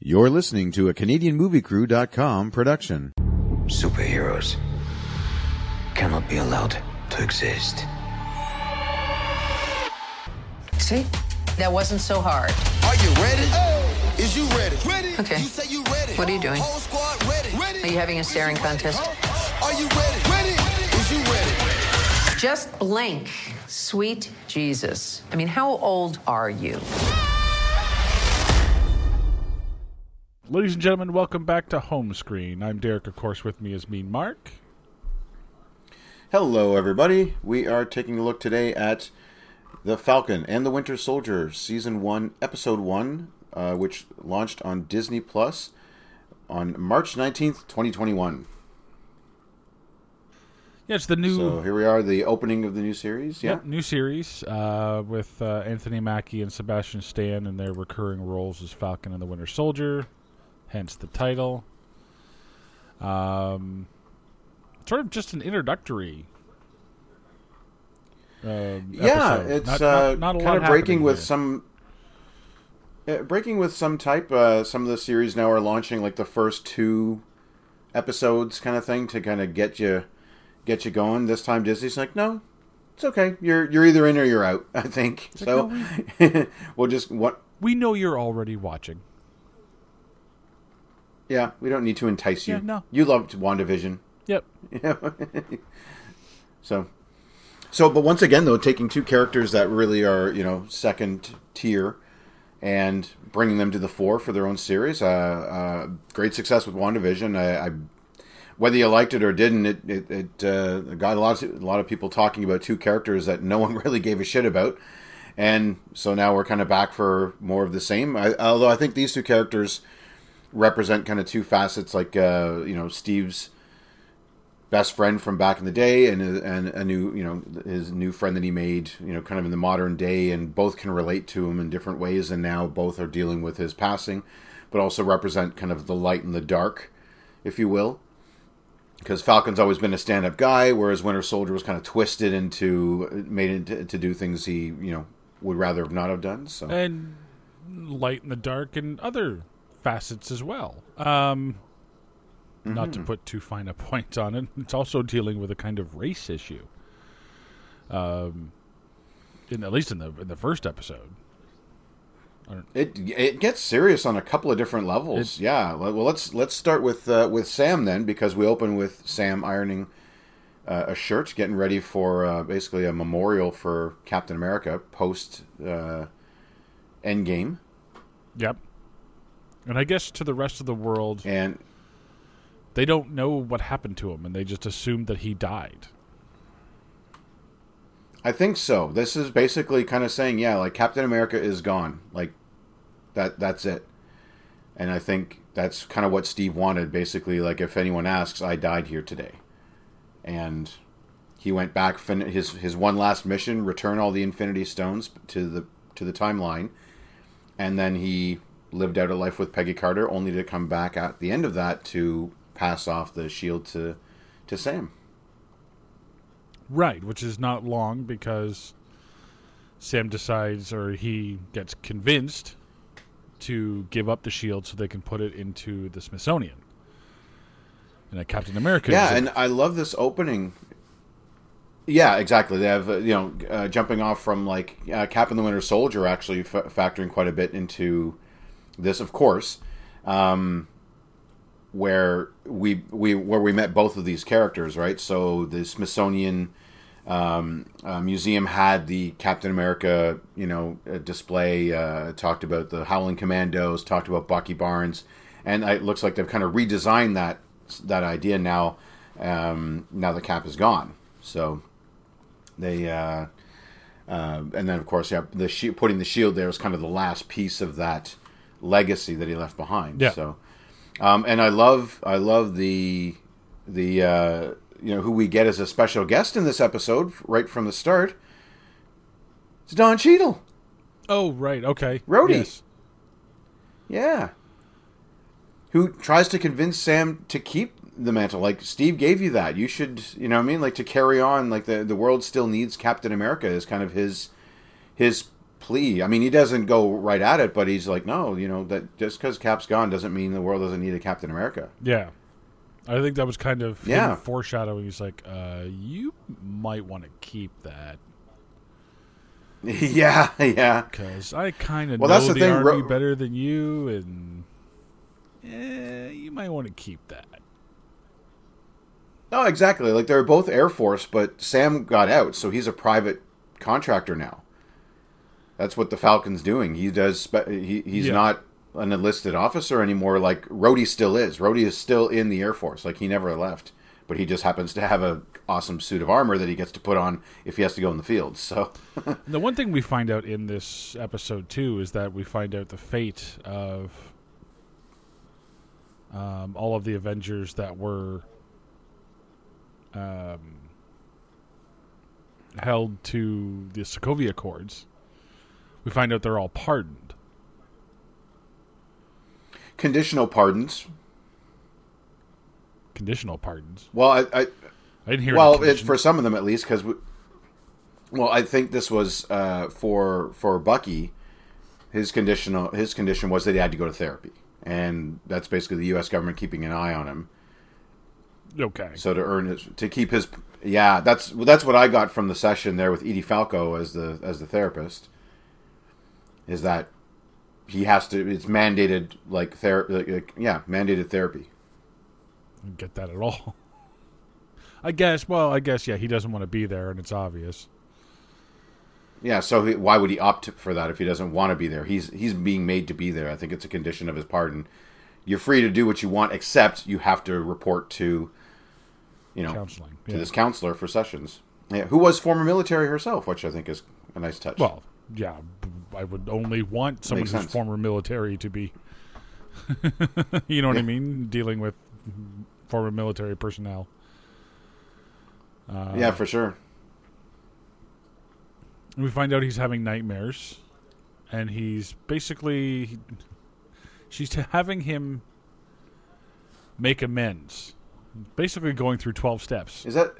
You're listening to a CanadianMovieCrew.com production. Superheroes cannot be allowed to exist. See? That wasn't so hard. Are you ready? Is you ready? Ready. Okay. You say you ready. What are you doing? Whole squad ready. Ready. Are you having a staring contest? Are you ready? Ready. Is you ready? Just blink. Sweet Jesus. I mean, how old are you? Ladies and gentlemen, welcome back to Home Screen. I'm Derek, of course, with me is Mean Mark. Hello, everybody. We are taking a look today at The Falcon and the Winter Soldier, Season 1, Episode 1, uh, which launched on Disney Plus on March 19th, 2021. Yeah, it's the new So here we are, the opening of the new series. Yeah. Yep, new series uh, with uh, Anthony Mackie and Sebastian Stan in their recurring roles as Falcon and the Winter Soldier, hence the title. Um, sort of just an introductory. Um, yeah, episode. it's Not- uh, not- not kind of breaking with here. some. Uh, breaking with some type. Uh, some of the series now are launching like the first two episodes, kind of thing, to kind of get you get you going. This time Disney's like, no, it's okay. You're you're either in or you're out. I think so. we'll just what. We know you're already watching. Yeah, we don't need to entice you. Yeah, no. You loved WandaVision. Yep. So, so, but once again, though, taking two characters that really are, you know, second tier and bringing them to the fore for their own series. Uh, uh, great success with WandaVision. I, I, whether you liked it or didn't, it, it, it uh, got a lot, of, a lot of people talking about two characters that no one really gave a shit about. And so now we're kind of back for more of the same. I, although I think these two characters represent kind of two facets, like, uh, you know, Steve's best friend from back in the day and and a new you know his new friend that he made you know kind of in the modern day and both can relate to him in different ways and now both are dealing with his passing but also represent kind of the light and the dark if you will. Because Falcon's always been a stand-up guy whereas Winter Soldier was kind of twisted into made into to do things he you know would rather not have done so. And light in the dark and other facets as well. Um, Not Mm-hmm. to put too fine a point on it, it's also dealing with a kind of race issue. Um, in at least in the in the first episode. It it gets serious on a couple of different levels. yeah. Well, let's let's start with uh, with Sam then, because we open with Sam ironing uh, a shirt, getting ready for uh, basically a memorial for Captain America post uh, Endgame, Yep. And I guess to the rest of the world, and they don't know what happened to him, and they just assumed that he died. I think so. This is basically kind of saying, yeah, like Captain America is gone, like that. That's it. And I think that's kind of what Steve wanted. Basically, like if anyone asks, I died here today, and he went back fin- his his one last mission, return all the Infinity Stones to the to the timeline, and then he lived out a life with Peggy Carter, only to come back at the end of that to pass off the shield to to Sam. Right, which is not long because Sam decides, or he gets convinced to give up the shield so they can put it into the Smithsonian. And that Captain America. Yeah, and I love this opening. Yeah, exactly. They have uh, you know uh, jumping off from like uh, Cap and the Winter Soldier actually f- factoring quite a bit into this, of course, um, where we we where we met both of these characters, right? So the Smithsonian um, uh, Museum had the Captain America, you know, uh, display. Uh, talked about the Howling Commandos, talked about Bucky Barnes, and it looks like they've kind of redesigned that that idea now. Um, now the Cap is gone, so they. Uh, uh, and then, of course, yeah, the shi putting the shield there was kind of the last piece of that legacy that he left behind. Yeah. So, um, and I love, I love the, the, uh, you know, who we get as a special guest in this episode right from the start. It's Don Cheadle. Oh, right. Okay. Rhodey. Yes. Yeah. Who tries to convince Sam to keep the mantle. Like, Steve gave you that. You should, you know what I mean? Like, to carry on, like, the, the world still needs Captain America is kind of his his plea. I mean, he doesn't go right at it, but he's like, no, you know, that just because Cap's gone doesn't mean the world doesn't need a Captain America. Yeah. I think that was kind of Yeah. foreshadowing. He's like, uh, you might want to keep that yeah, yeah. because I kind of Well, know that's the, the thing, army Ro- better than you, and eh, you might want to keep that. No, exactly. Like they're both Air Force, but Sam got out, so he's a private contractor now. That's what the Falcon's doing. He does. Spe- he he's Yeah. not an enlisted officer anymore. Like Rhodey still is. Rhodey is still in the Air Force. Like he never left, but he just happens to have a awesome suit of armor that he gets to put on if he has to go in the field. So The one thing we find out in this episode too is that we find out the fate of um, all of the Avengers that were um, held to the Sokovia Accords. We find out they're all pardoned. conditional pardons. Conditional pardons. Well, I, I I didn't hear. well, it's for some of them at least because. Well, I think this was uh, for for Bucky. His conditional his condition was that he had to go to therapy, and that's basically the U.S. government keeping an eye on him. okay. So to earn his to keep his yeah, that's that's what I got from the session there with Edie Falco as the as the therapist. Is that he has to? It's mandated like therapy. Like, like, yeah, mandated therapy. Get that at all. I guess. Well, I guess yeah. He doesn't want to be there, and it's obvious. Yeah, so he, why would he opt for that if he doesn't want to be there? He's he's being made to be there. I think it's a condition of his pardon. You're free to do what you want, except you have to report to, you know, Counseling. to yeah. this counselor for sessions. Yeah, who was former military herself, which I think is a nice touch. Well, yeah, I would only want someone Makes who's sense. former military to be. you know what I mean? Dealing with former military personnel. Uh, yeah, for sure. We find out he's having nightmares, and he's basically she's t- having him make amends. Basically, going through twelve steps. Is that?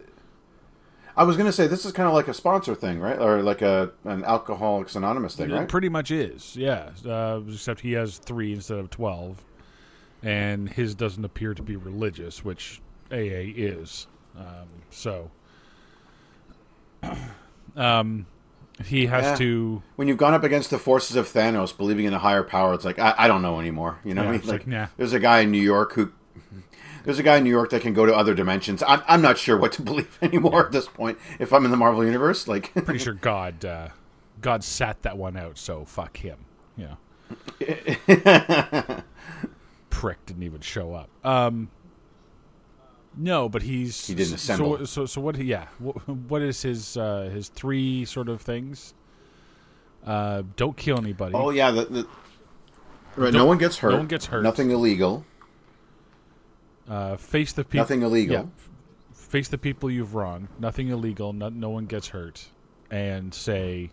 I was gonna say this is kind of like a sponsor thing, right? Or like a an Alcoholics Anonymous thing, It right? pretty much is, yeah. Uh, except he has three instead of twelve, and his doesn't appear to be religious, which AA is. Um, so, um, he has Yeah. to. when you've gone up against the forces of Thanos, believing in a higher power, it's like I, I don't know anymore. You know, Yeah, what I mean? like, nah. there's a guy in New York who, there's a guy in New York that can go to other dimensions. I'm, I'm not sure what to believe anymore at this point. If I'm in the Marvel universe, like, Pretty sure God, uh, God sat that one out. So fuck him. Know. Prick didn't even show up. Um. No, but he's He didn't so- assemble. So, so, so what? Yeah, what, what is his uh, his three sort of things? Uh, don't kill anybody. oh yeah, the, the right, no Don't- one gets hurt. no one gets hurt. Nothing illegal. Uh, face the people. Nothing illegal. Yeah, face the people you've wronged. Nothing illegal. No, no one gets hurt. And say,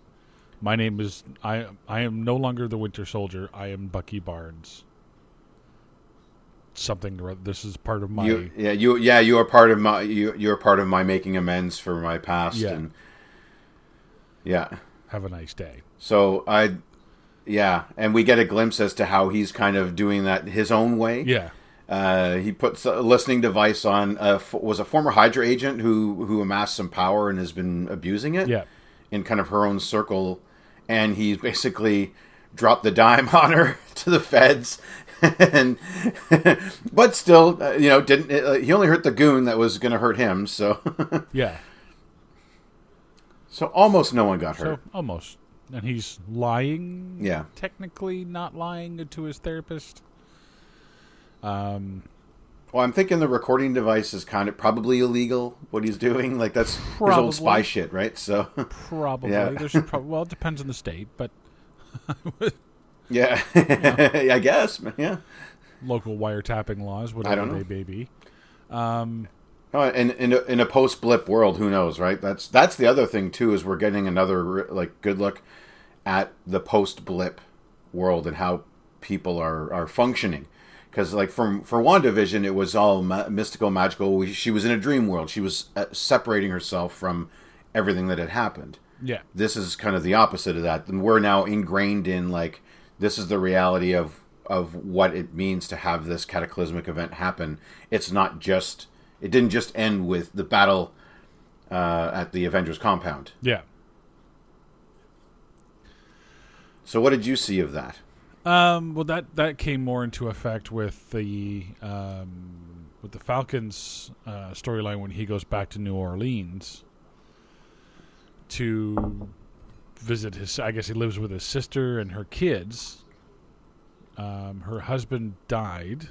my name is I. I am no longer the Winter Soldier. I am Bucky Barnes. Something. This is part of my. You, yeah, you, yeah, you are part of my, you, you're part of my making amends for my past, Yeah. and yeah. have a nice day. So I, yeah, and we get a glimpse as to how he's kind of doing that his own way. Yeah. Uh, he puts a listening device on. A, f- was a former Hydra agent who who amassed some power and has been abusing it. Yeah. In kind of her own circle, and he's basically dropped the dime on her to the feds. and but still, uh, you know, didn't uh, he only hurt the goon that was going to hurt him? So Yeah. so almost no one got So hurt. almost. And he's lying. Yeah. Technically, not lying to his therapist. Um. Well, I'm thinking the recording device is kind of probably illegal. What he's doing, like that's his Probably. old spy shit, right? So, Probably. Yeah. There's prob- well, it depends on the state, but yeah, I guess, yeah. local wiretapping laws, whatever don't know. they may be. Oh, and in a, in a post blip world, who knows, right? That's that's the other thing too is we're getting another like good look at the post blip world and how people are are functioning. Because like from for WandaVision, it was all ma- mystical, magical. We, she was in a dream world. She was uh, separating herself from everything that had happened. Yeah. This is kind of the opposite of that. We're now ingrained in like this is the reality of of what it means to have this cataclysmic event happen. It's not just it didn't just end with the battle uh, at the Avengers compound. Yeah. So what did you see of that? Um, well, that that came more into effect with the um, with the Falcons uh, storyline when he goes back to New Orleans to visit his. I guess he lives with his sister and her kids. Um, her husband died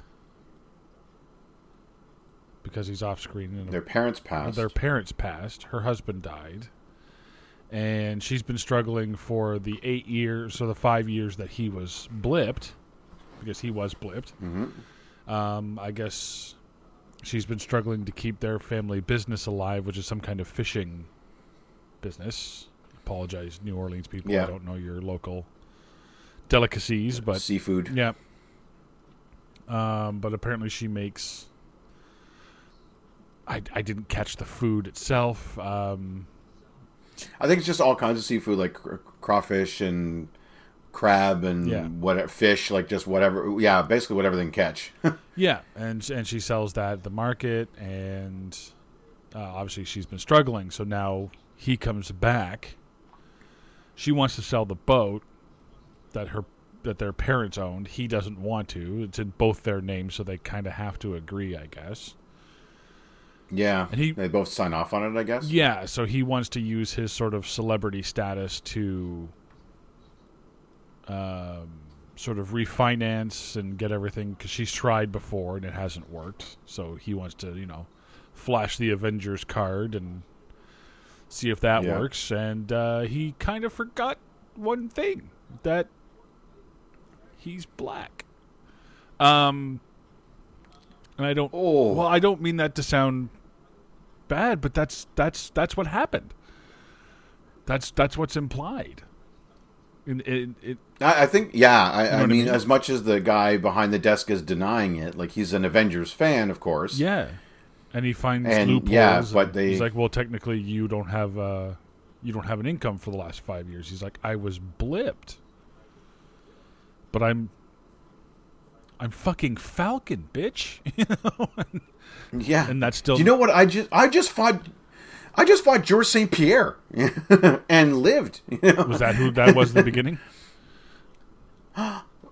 because he's off screen. And Their parents passed. their parents passed. Her husband died, and she's been struggling for the eight years or the five years that he was blipped, because he was blipped. Mm-hmm. Um, I guess she's been struggling to keep their family business alive, which is some kind of fishing business. Apologize, New Orleans people. Yeah. I don't know your local delicacies, but seafood. yeah. Um, but apparently she makes. I, I didn't catch the food itself. Um, I think it's just all kinds of seafood, like crawfish and crab and Yeah. whatever fish, like just whatever. Yeah, basically whatever they can catch. yeah, and and she sells that at the market, and uh, obviously she's been struggling. So now he comes back. She wants to sell the boat that her that their parents owned. He doesn't want to. It's in both their names, so they kind of have to agree, I guess. Yeah, And he- they both sign off on it, I guess. Yeah, so he wants to use his sort of celebrity status to um, sort of refinance and get everything because she's tried before and it hasn't worked. So he wants to, you know, flash the Avengers card and see if that Yeah. works. And uh, he kind of forgot one thing that he's black. Um, and I don't. Oh. well, I don't mean that to sound bad, but that's that's that's what happened. That's that's what's implied. In, in, it, I, I think, yeah. I, know I what I mean, mean? as much as the guy behind the desk is denying it, like he's an Avengers fan, of course. yeah, and he finds And, loopholes. yeah, but they- he's like, well, technically, you don't have uh, you don't have an income for the last five years. He's like, I was blipped, but I'm I'm fucking Falcon, bitch. you know? yeah. And that's still- Do you know what? I just, I just fought, I just fought George St. Pierre and lived. You know? Was that who that was in the beginning?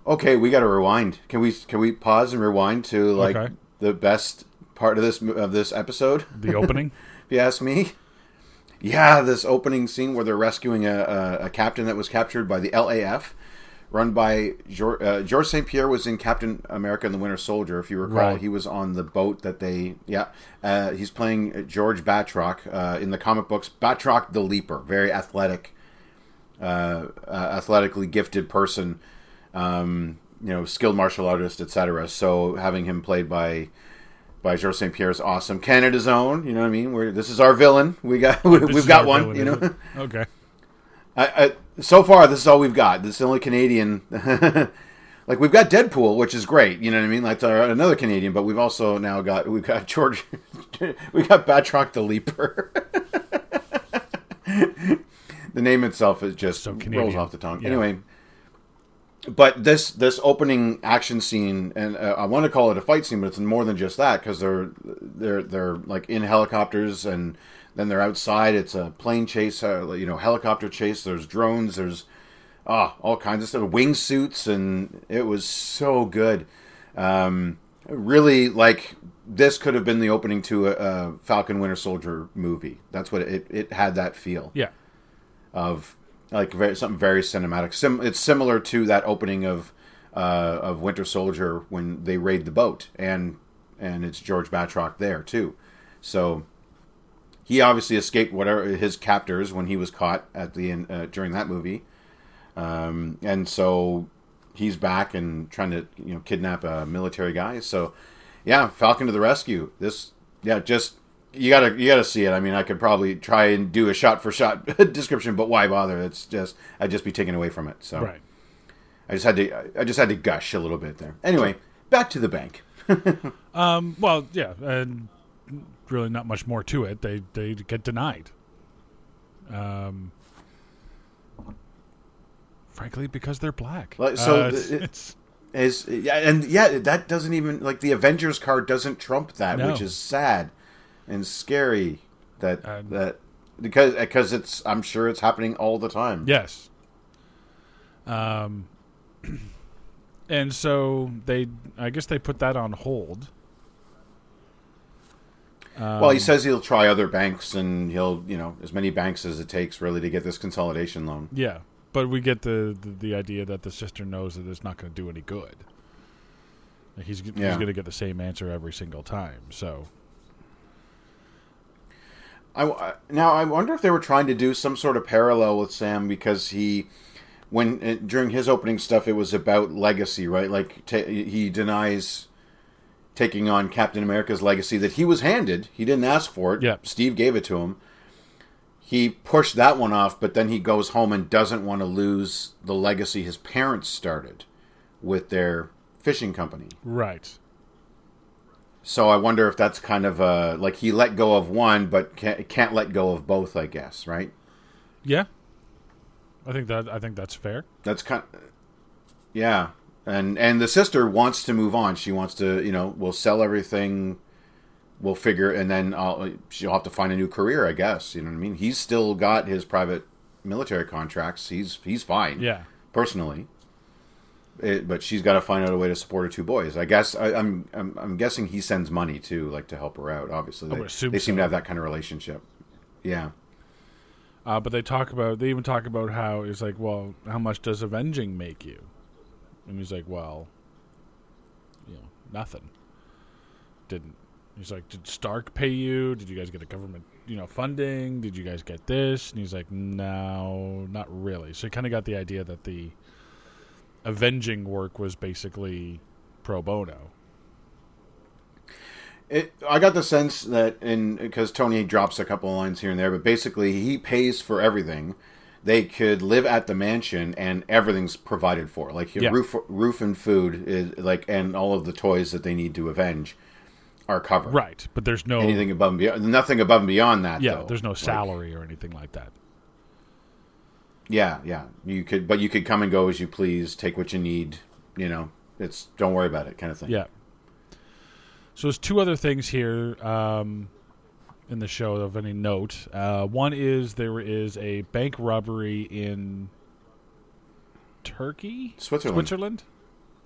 Okay, we got to rewind. Can we? Can we pause and rewind to like Okay. the best part of this of this episode? The opening. if you ask me. Yeah, this opening scene where they're rescuing a, a, a captain that was captured by the LAF, run by George, uh, George St. Pierre was in Captain America and the Winter Soldier. If you recall, Right. he was on the boat that they. Yeah, uh, he's playing George Batroc uh, in the comic books. Batroc the Leaper, very athletic, uh, uh, athletically gifted person, um, you know, skilled martial artist, etc. So having him played by by George St. Pierre is awesome. Canada's own, you know what I mean? We're, this is our villain. We got we, we've got one, villain, you know. Okay. I, I, so far, this is all we've got. This is the only Canadian. like we've got Deadpool, which is great. You know what I mean? Like uh, another Canadian, but we've also now got we've got George. we got Batroc the Leaper. the name itself is just So rolls off the tongue. Yeah. Anyway, but this this opening action scene, and uh, I want to call it a fight scene, but it's more than just that because they're they're they're like in helicopters and then they're outside. It's a plane chase, uh, you know, helicopter chase. There's drones. There's ah all kinds of stuff, wingsuits, and it was so good. Um, really, like this could have been the opening to a, a Falcon Winter Soldier movie. That's what it it had that feel Yeah. of like very, something very cinematic. Sim, it's similar to that opening of uh, of Winter Soldier when they raid the boat, and and it's George Batroc there too. So he obviously escaped whatever his captors when he was caught at the end uh, during that movie, um, and so he's back and trying to you know kidnap a military guy. So yeah, Falcon to the rescue. This yeah just you gotta you gotta see it. I mean, I could probably try and do a shot for shot description, but why bother? It's just I'd just be taken away from it. So Right. I just had to I just had to gush a little bit there. Anyway, back to the bank. Um, well, yeah, and really not much more to it. They they get denied. Um, Frankly, because they're black. Like, so Uh, it's, it- it's- is yeah, and yeah, that doesn't even like the Avengers card doesn't trump that, No. which is sad and scary. That And- that because because it's I'm sure it's happening all the time. yes. Um, and so they, I guess they put that on hold. Well, he says he'll try other banks and he'll you know as many banks as it takes really to get this consolidation loan. Yeah, but we get the the, the idea that the sister knows that it's not going to do any good. Like, He's he's going to get the same answer every single time. So I, now I wonder if they were trying to do some sort of parallel with Sam because he, when uh, during his opening stuff, it was about legacy, right? Like ta he denies taking on Captain America's legacy that he was handed. He didn't ask for it. Yeah. Steve gave it to him. He pushed that one off, but then he goes home and doesn't want to lose the legacy his parents started with their fishing company. right, So I wonder if that's kind of uh, like he let go of one, but can't, can't let go of both. I guess, right? yeah, I think that I think that's fair. That's kind. yeah, and and the sister wants to move on. She wants to, you know, we'll sell everything, we'll figure, and then I'll, she'll have to find a new career. I guess you know what I mean. He's still got his private military contracts. He's he's fine. Yeah, personally. It, but she's got to find out a way to support her two boys. I guess I, I'm, I'm I'm guessing he sends money too, like to help her out. Obviously, I they, would assume they seem so. to have that kind of relationship. Yeah. uh, but they talk about they even talk about how it's like, well, how much does avenging make you? And he's like, well, you know, nothing. Didn't. He's like, did Stark pay you? Did you guys get a government, you know, funding? Did you guys get this? And he's like, no, not really. So he kind of got the idea that the avenging work was basically pro bono. It, I got the sense that in because Tony drops a couple lines here and there, but basically he pays for everything. They could live at the mansion and everything's provided for, like your Yeah. roof, roof and food is like, and all of the toys that they need to avenge are covered. Right, but there's no Anything above and beyond, nothing above and beyond that. yeah, though. there's no Like, salary or anything like that. Yeah, yeah. You could, but you could come and go as you please, take what you need. You know, it's don't worry about it, kind of thing. Yeah. So there's two other things here um, in the show of any note. Uh, one is there is a bank robbery in Turkey, Switzerland. Switzerland,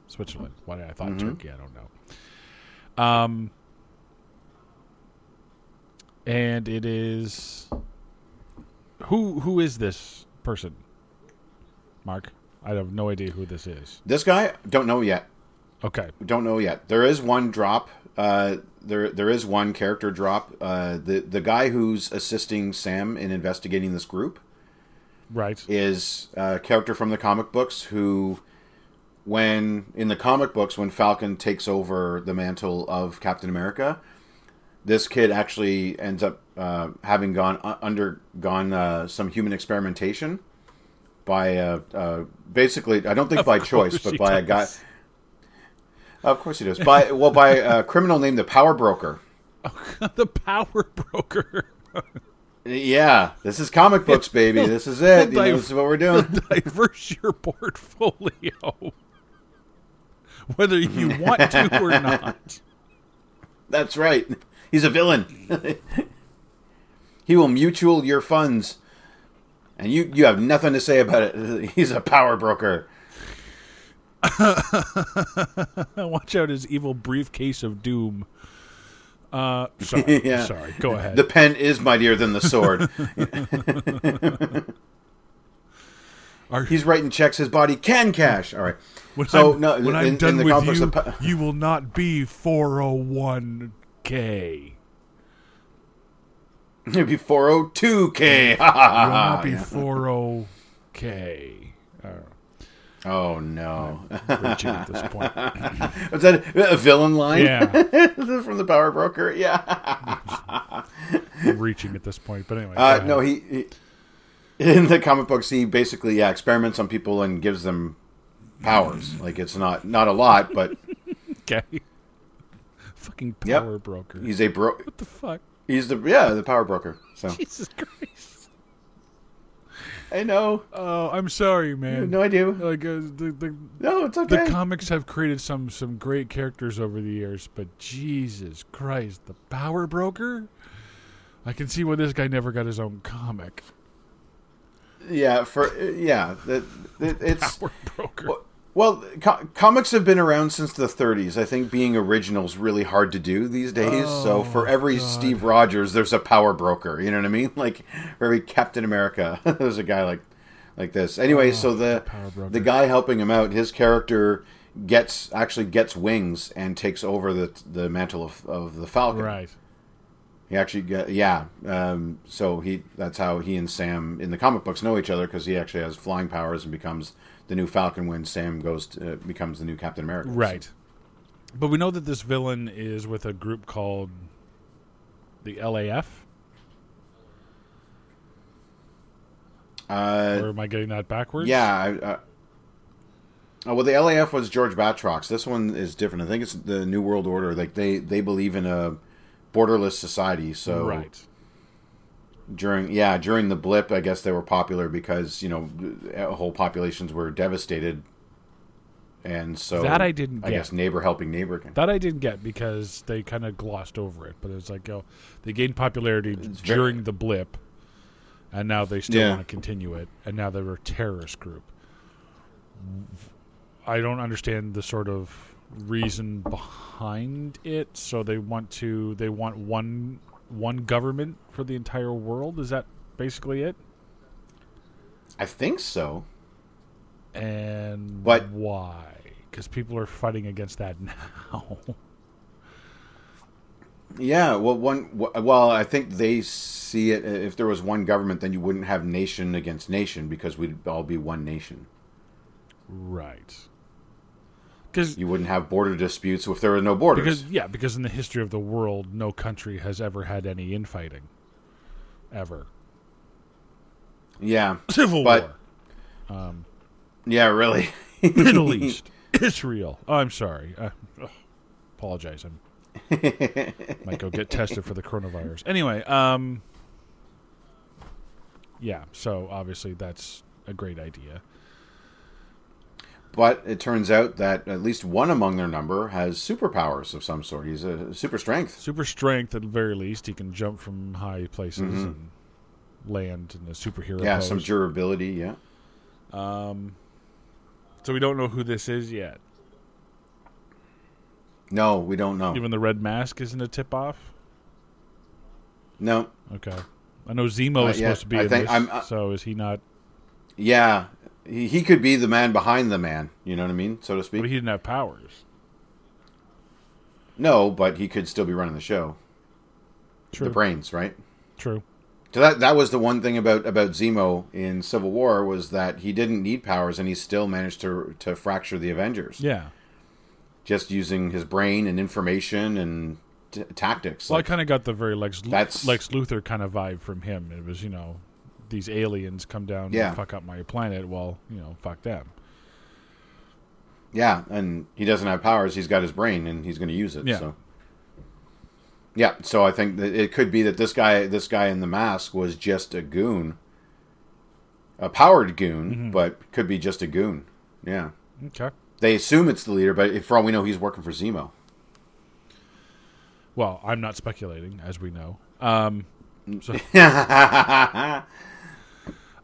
Switzerland. Why did I thought Turkey? I don't know. Um, and it is who who is this person? Mark, I have no idea who this is. This guy, don't know yet. Okay, Don't know yet. There is one drop. Uh, there, there is one character drop. Uh, the the guy who's assisting Sam in investigating this group right. is a character from the comic books who, when in the comic books, when Falcon takes over the mantle of Captain America, this kid actually ends up uh, having gone uh, undergone uh, some human experimentation by uh, uh, basically I don't think Of by choice, but by a guy. Of course he does. By well, by a criminal named the Power Broker. the power broker. Yeah, this is comic books, baby. This is it. You know, this is what we're doing. Diverse your portfolio. Whether you want to or not. That's right. He's a villain. he will mutual your funds, and you you have nothing to say about it. He's a power broker. Watch out his evil briefcase of doom. Uh, sorry, Yeah. sorry. Go ahead. The pen is mightier than the sword. Our- He's writing checks his body can cash. All right. when so I'm, no, when in, I'm done with you, you will not be 401k. it'd be four hundred two k. You will not be 40k. Uh, Oh no! reaching at this point. Was that a villain line? Yeah, from the power broker. Yeah. reaching at this point. But anyway, Uh, no, he, he in the comic books he basically yeah experiments on people and gives them powers. Like it's not not a lot, but okay. Fucking Yep. power broker. he's a bro. what the fuck? He's the yeah the power broker. So Jesus Christ. I know. Oh, I'm sorry, man. No idea. Like uh, the the No, it's okay. the comics have created some some great characters over the years, but Jesus Christ, the Power Broker. I can see why this guy never got his own comic. yeah, for yeah, that that- it's Power Broker. Well- well, co- comics have been around since the 30s. I think being original is really hard to do these days. so Oh, for every Steve Rogers, there's a power broker. You know what I mean? Like for every Captain America, there's a guy like like this. Anyway, so the Oh, power broker. the guy helping him out, his character gets actually gets wings and takes over the the mantle of, of the Falcon. Right. He actually get yeah. Um, so he that's how he and Sam in the comic books know each other because he actually has flying powers and becomes the new Falcon when Sam goes to, uh, becomes the new Captain America. Right. But we know that this villain is with a group called the LAF. Uh, or am I getting that backwards? yeah. I, uh, oh, well, the LAF was George Batroc's. This one is different. I think it's the New World Order. Like they they believe in a borderless society. So Right. During yeah during the blip i guess they were popular because you know whole populations were devastated and so That I didn't i get. guess neighbor helping neighbor can That I didn't get because they kind of glossed over it. But it's like, oh, they gained popularity during the blip, and now they still Yeah. want to continue it, and now they're a terrorist group. I don't understand the sort of reason behind it. So they want to, they want one one government for the entire world. Is that basically it? i think so And But- why? Because people are fighting against that now. yeah well one well i think they see it uh, if there was one government then you wouldn't have nation against nation because we'd all be one nation right. Because you wouldn't have border disputes if there were no borders Because yeah, because in the history of the world, no country has ever had any infighting, ever. yeah Civil But- War, yeah really Middle East, Israel. Oh, I'm sorry. Uh, ugh, apologize. I'm might go get tested for the coronavirus. Anyway, um, yeah. So obviously that's a great idea. But it turns out that at least one among their number has superpowers of some sort. He's a super strength. Super strength, at the very least, he can jump from high places and land in a superhero. Mm-hmm. Yeah, pose. some durability. Yeah. Um. So we don't know who this is yet. No, we don't know. Even the red mask isn't a tip off. No. Okay, I know Zemo Uh, is yeah, supposed to be I in think this. I'm- uh, so is he not? Yeah, he, he could be the man behind the man. You know what I mean, so to speak. But he didn't have powers. no, but he could still be running the show. True. The brains, right? True. So that that was the one thing about about Zemo in Civil War was that he didn't need powers and he still managed to to fracture the Avengers Yeah. just using his brain and information and t- tactics. Well, Like, I kind of got the very Lex That's- Lex Luthor kind of vibe from him. It was you know these aliens come down Yeah. and fuck up my planet. Well, you know, fuck them. Yeah, and he doesn't have powers. He's got his brain, and he's going to use it. Yeah. So. Yeah, so I think that it could be that this guy, this guy in the mask, was just a goon, a powered goon, Mm-hmm. but could be just a goon. Yeah, Okay. they assume it's the leader, but if, for all we know, he's working for Zemo. Well, I'm not speculating, as we know. Um, so,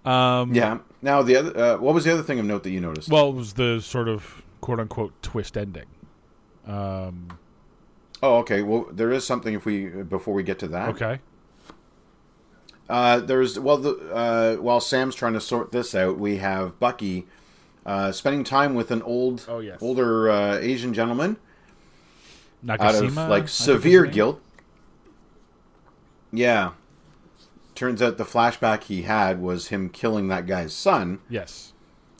um, Yeah. Now the other, uh, what was the other thing of note that you noticed? Well, it was the sort of quote unquote twist ending. Um, oh, okay. Well, there is something if we before we get to that. okay. Uh, there's well, the, uh, while Sam's trying to sort this out, we have Bucky uh, spending time with an old, Oh, yes. older uh, Asian gentleman out of like severe guilt. Yeah, turns out the flashback he had was him killing that guy's son, Yes.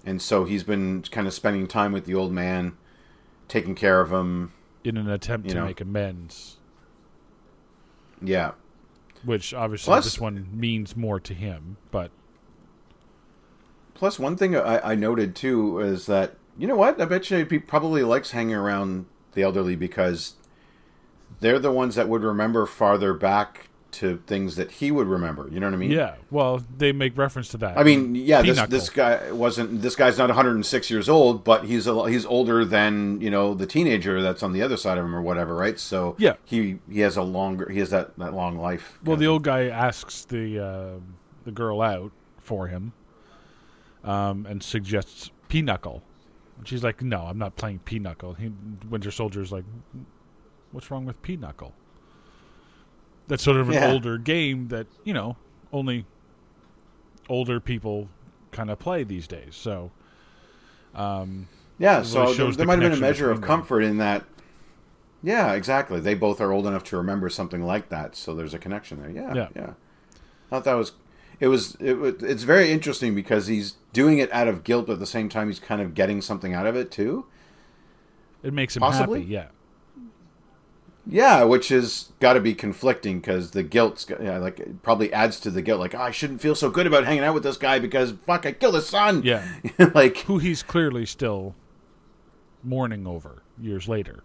and so he's been kind of spending time with the old man, taking care of him. In an attempt to know. make amends, Yeah, which obviously Plus- this one means more to him, but Plus, one thing I, I noted too is that you know what? I bet you he probably likes hanging around the elderly because they're the ones that would remember farther back to things that he would remember. You know what I mean? Yeah. Well, they make reference to that. I mean, yeah, this, this guy wasn't. This guy's not 106 years old, but he's a, he's older than you know the teenager that's on the other side of him or whatever, right? So Yeah. he he has a longer he has that that long life. Well, the old guy asks the uh, the girl out for him, um, and suggests Pinochle. And she's like, "No, I'm not playing Pinochle." He, Winter Soldier's like, "What's wrong with Pinochle?" That's sort of an Yeah. older game that you know only older people kind of play these days. So, um, Yeah, so really there, there the might have been a measure of between them. comfort in that. Yeah, exactly. They both are old enough to remember something like that, so there's a connection there. Yeah, Yeah. yeah. I thought that was. It was. It, wa- it's very interesting because he's doing it out of guilt, but at the same time, he's kind of getting something out of it too. it makes him Possibly? happy. Yeah, Yeah, which has got to be conflicting because the guilt's got- yeah, like it probably adds to the guilt. Like, oh, I shouldn't feel so good about hanging out with this guy because fuck, I killed his son. yeah. like, Who he's clearly still mourning over years later.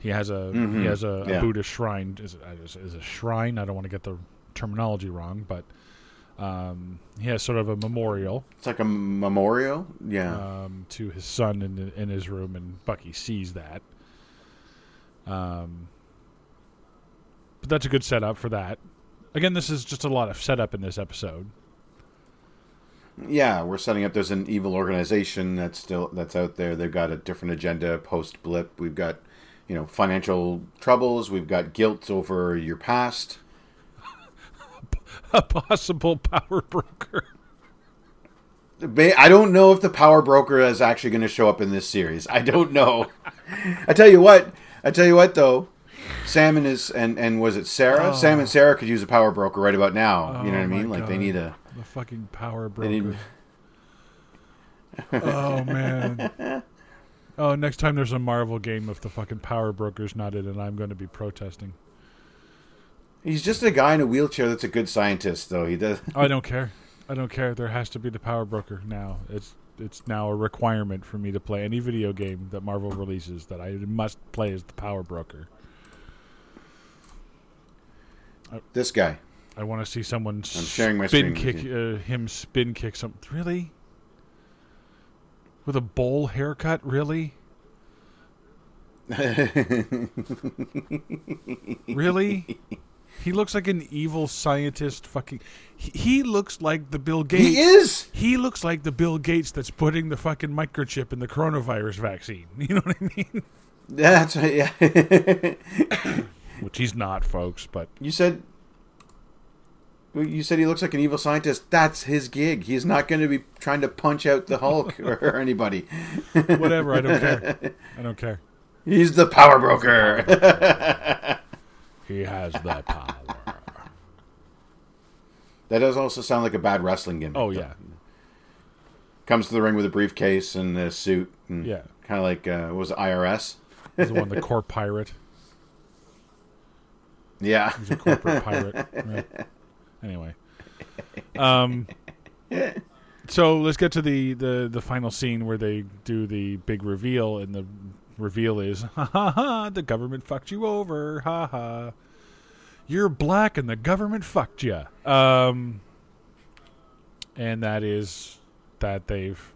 He has a he has a, a Mm-hmm. Buddhist shrine. Is, is a shrine? I don't want to get the terminology wrong, but um, he has sort of a memorial it's like a memorial. Yeah, um, to his son in in his room, and Bucky sees that. Um, but that's a good setup for that. Again, this is just a lot of setup in this episode. yeah. We're setting up. There's an evil organization that's still that's out there. They've got a different agenda post blip. We've got, you know, financial troubles. We've got guilt over your past. A possible power broker. I don't know if the power broker is actually going to show up in this series. I don't know. I tell you what. I tell you what, though. Sam and his and and was it Sarah? Oh. Sam and Sarah could use a power broker right about now. you know what I Oh, mean? Like they need a. The fucking power broker. need, oh man. Oh, next time there's a Marvel game if the fucking power broker's not in it, I'm going to be protesting. he's just a guy in a wheelchair that's a good scientist, though. He does. I don't care. I don't care. There has to be the power broker now. It's it's now a requirement for me to play any video game that Marvel releases that I must play as the power broker. This guy. I want to see someone I'm sharing my spin kick uh, him spin kick something. really with a bowl haircut really really he looks like an evil scientist fucking he, he looks like the bill gates He is. he looks like the bill gates that's putting the fucking microchip in the coronavirus vaccine you know what i mean That's right. yeah. which he's not folks but you said. You said he looks like an evil scientist. That's his gig. He's not going to be trying to punch out the Hulk or anybody. whatever i don't care i don't care He's the power broker. He has the power that does also sound like a bad wrestling gimmick. oh yeah Comes to the ring with a briefcase and a suit. And Yeah. Kind of like uh, what was it, IRS? he's the one the corp pirate Yeah. He's a corporate pirate. Right. Anyway, um, so let's get to the, the the final scene where they do the big reveal, and the reveal is, ha ha ha, the government fucked you over, ha ha. You're black, and the government fucked you. Um, and that is that they've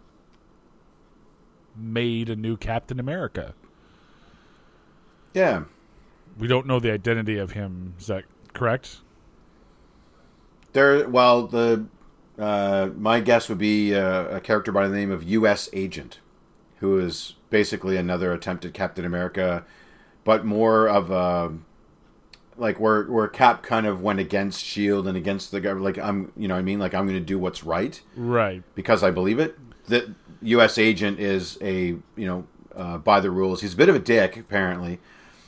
made a new Captain America. Yeah. We don't know the identity of him. Is that correct? There. Well, the uh, my guess would be uh, a character by the name of U.S. Agent, who is basically another attempt at Captain America, but more of a like where where Cap kind of went against Shield and against the government. Like I'm, you know, what I mean, like I'm going to do what's right Right. because I believe it. The U.S. Agent is a you know uh, by the rules. He's a bit of a dick apparently,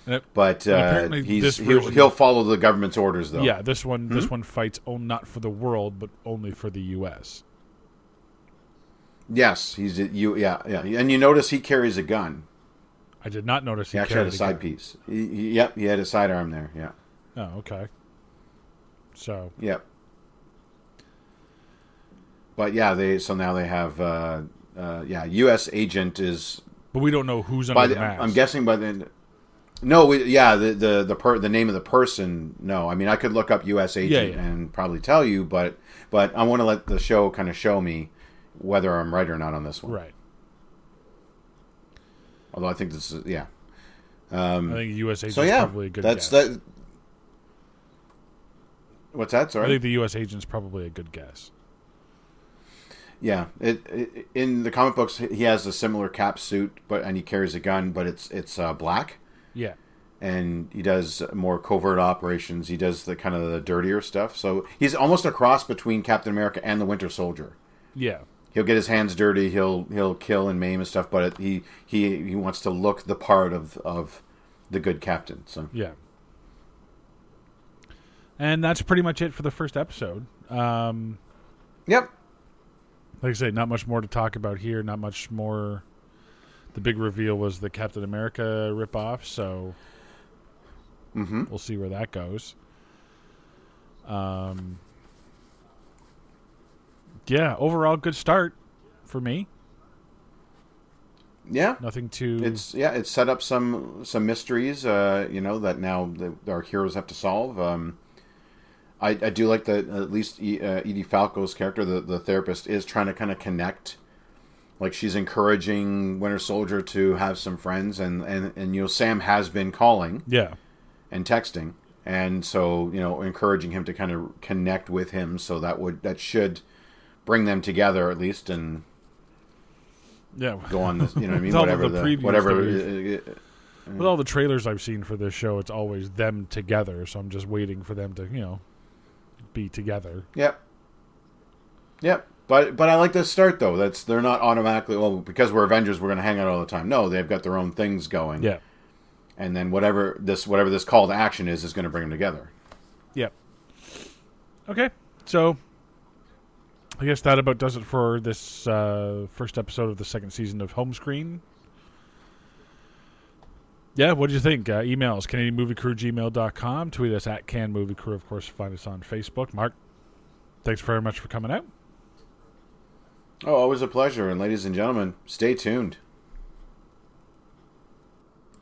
it- but uh, he's this he'll, he'll follow the government's orders though. Yeah, this one Hmm? this one fights oh not for the world but only for the U.S. Yes, he's a, you. Yeah, yeah, and you notice he carries a gun. I did not notice He he, actually had a side gun. piece. He, he, yep, he had a sidearm there. Yeah, Oh, okay. So yep. But yeah, they so now they have uh, uh, yeah. U.S. agent is but we don't know who's under the, the, mask. I'm guessing by the No, we, yeah, the the the per, the name of the person. No, I mean I could look up U.S. agent yeah. and probably tell you, but but I want to let the show kind of show me whether I'm right or not on this one. Right. Although I think this is yeah. I think U.S. agent So is yeah, probably a good that's guess. that. What's that? Sorry. I think the U.S. agent's probably a good guess. Yeah, it, it in the comic books he has a similar cap suit, but and he carries a gun, but it's it's uh, black, Yeah. and he does more covert operations. He does the kind of the dirtier stuff. So he's almost a cross between Captain America and the Winter Soldier. Yeah. He'll get his hands dirty. He'll he'll kill and maim and stuff, but it, he he he wants to look the part of of the good captain. So Yeah. And that's pretty much it for the first episode. Um, yep, like I say, not much more to talk about here. Not much more. The big reveal was the Captain America ripoff, so Mhm. we'll see where that goes. Um, yeah, overall good start for me. yeah. Nothing too. It's yeah, it's set up some some mysteries, uh, you know, that now the, our heroes have to solve. Um, I, I do like that at least e, uh, Edie Falco's character, the the therapist, is trying to kind of connect. Like she's encouraging Winter Soldier to have some friends, and and and you know Sam has been calling yeah, and texting, and so you know encouraging him to kind of connect with him. So that would that should bring them together at least, and yeah. go on this. You know what I mean? With all of whatever the the, whatever. uh, uh, With all the trailers I've seen for this show, it's always them together. So I'm just waiting for them to, you know, be together. Yep. Yep. But but I like the start though. That's they're not automatically well because we're Avengers we're going to hang out all the time. No, they've got their own things going. Yeah. And then whatever this whatever this call to action is is going to bring them together. Yep. Okay, so I guess that about does it for this uh, first episode of the second season of Home Screen. Yeah, what do you think? Uh, emails, CanadianMovieCrew@gmail.com. Tweet us at Can Movie Crew. Of course, find us on Facebook. Mark, thanks very much for coming out. Oh, always a pleasure and ladies and gentlemen, stay tuned.